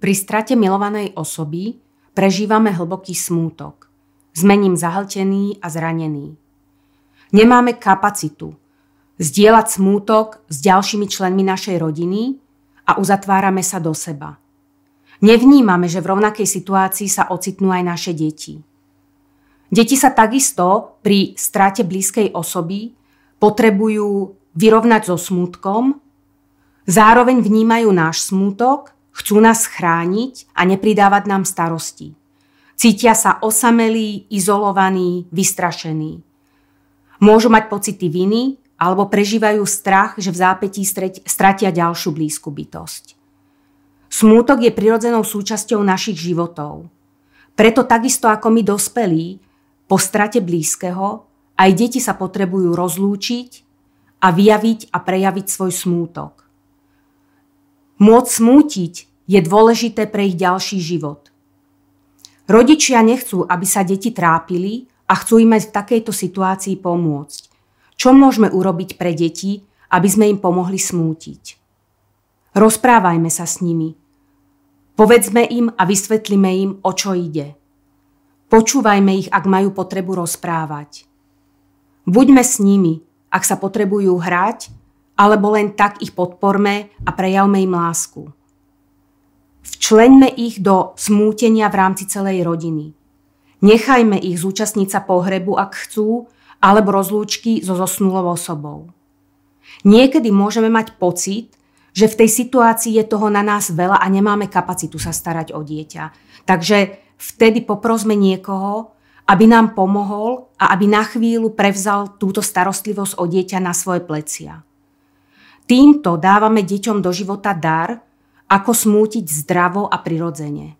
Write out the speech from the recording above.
Pri strate milovanej osoby prežívame hlboký smútok. Sme ním zahltený a zranený. Nemáme kapacitu zdieľať smútok s ďalšími členmi našej rodiny a uzatvárame sa do seba. Nevnímame, že v rovnakej situácii sa ocitnú aj naše deti. Deti sa takisto pri strate blízkej osoby potrebujú vyrovnať so smútkom, zároveň vnímajú náš smútok Chcú nás chrániť a nepridávať nám starosti. Cítia sa osamelí, izolovaní, vystrašení. Môžu mať pocity viny alebo prežívajú strach, že v zápätí stratia ďalšiu blízku bytosť. Smútok je prirodzenou súčasťou našich životov. Preto takisto ako my dospelí, po strate blízkeho, aj deti sa potrebujú rozlúčiť a vyjaviť a prejaviť svoj smútok. Môcť smútiť je dôležité pre ich ďalší život. Rodičia nechcú, aby sa deti trápili a chcú im aj v takejto situácii pomôcť. Čo môžeme urobiť pre deti, aby sme im pomohli smútiť? Rozprávajme sa s nimi. Povedzme im a vysvetlíme im, o čo ide. Počúvajme ich, ak majú potrebu rozprávať. Buďme s nimi, ak sa potrebujú hrať alebo len tak ich podporme a prejavme im lásku. Včleňme ich do smútenia v rámci celej rodiny. Nechajme ich zúčastniť sa pohrebu, ak chcú, alebo rozlúčky so zosnulou osobou. Niekedy môžeme mať pocit, že v tej situácii je toho na nás veľa a nemáme kapacitu sa starať o dieťa. Takže vtedy poprosme niekoho, aby nám pomohol a aby na chvíľu prevzal túto starostlivosť o dieťa na svoje plecia. Týmto dávame deťom do života dar, ako smútiť zdravo a prirodzene.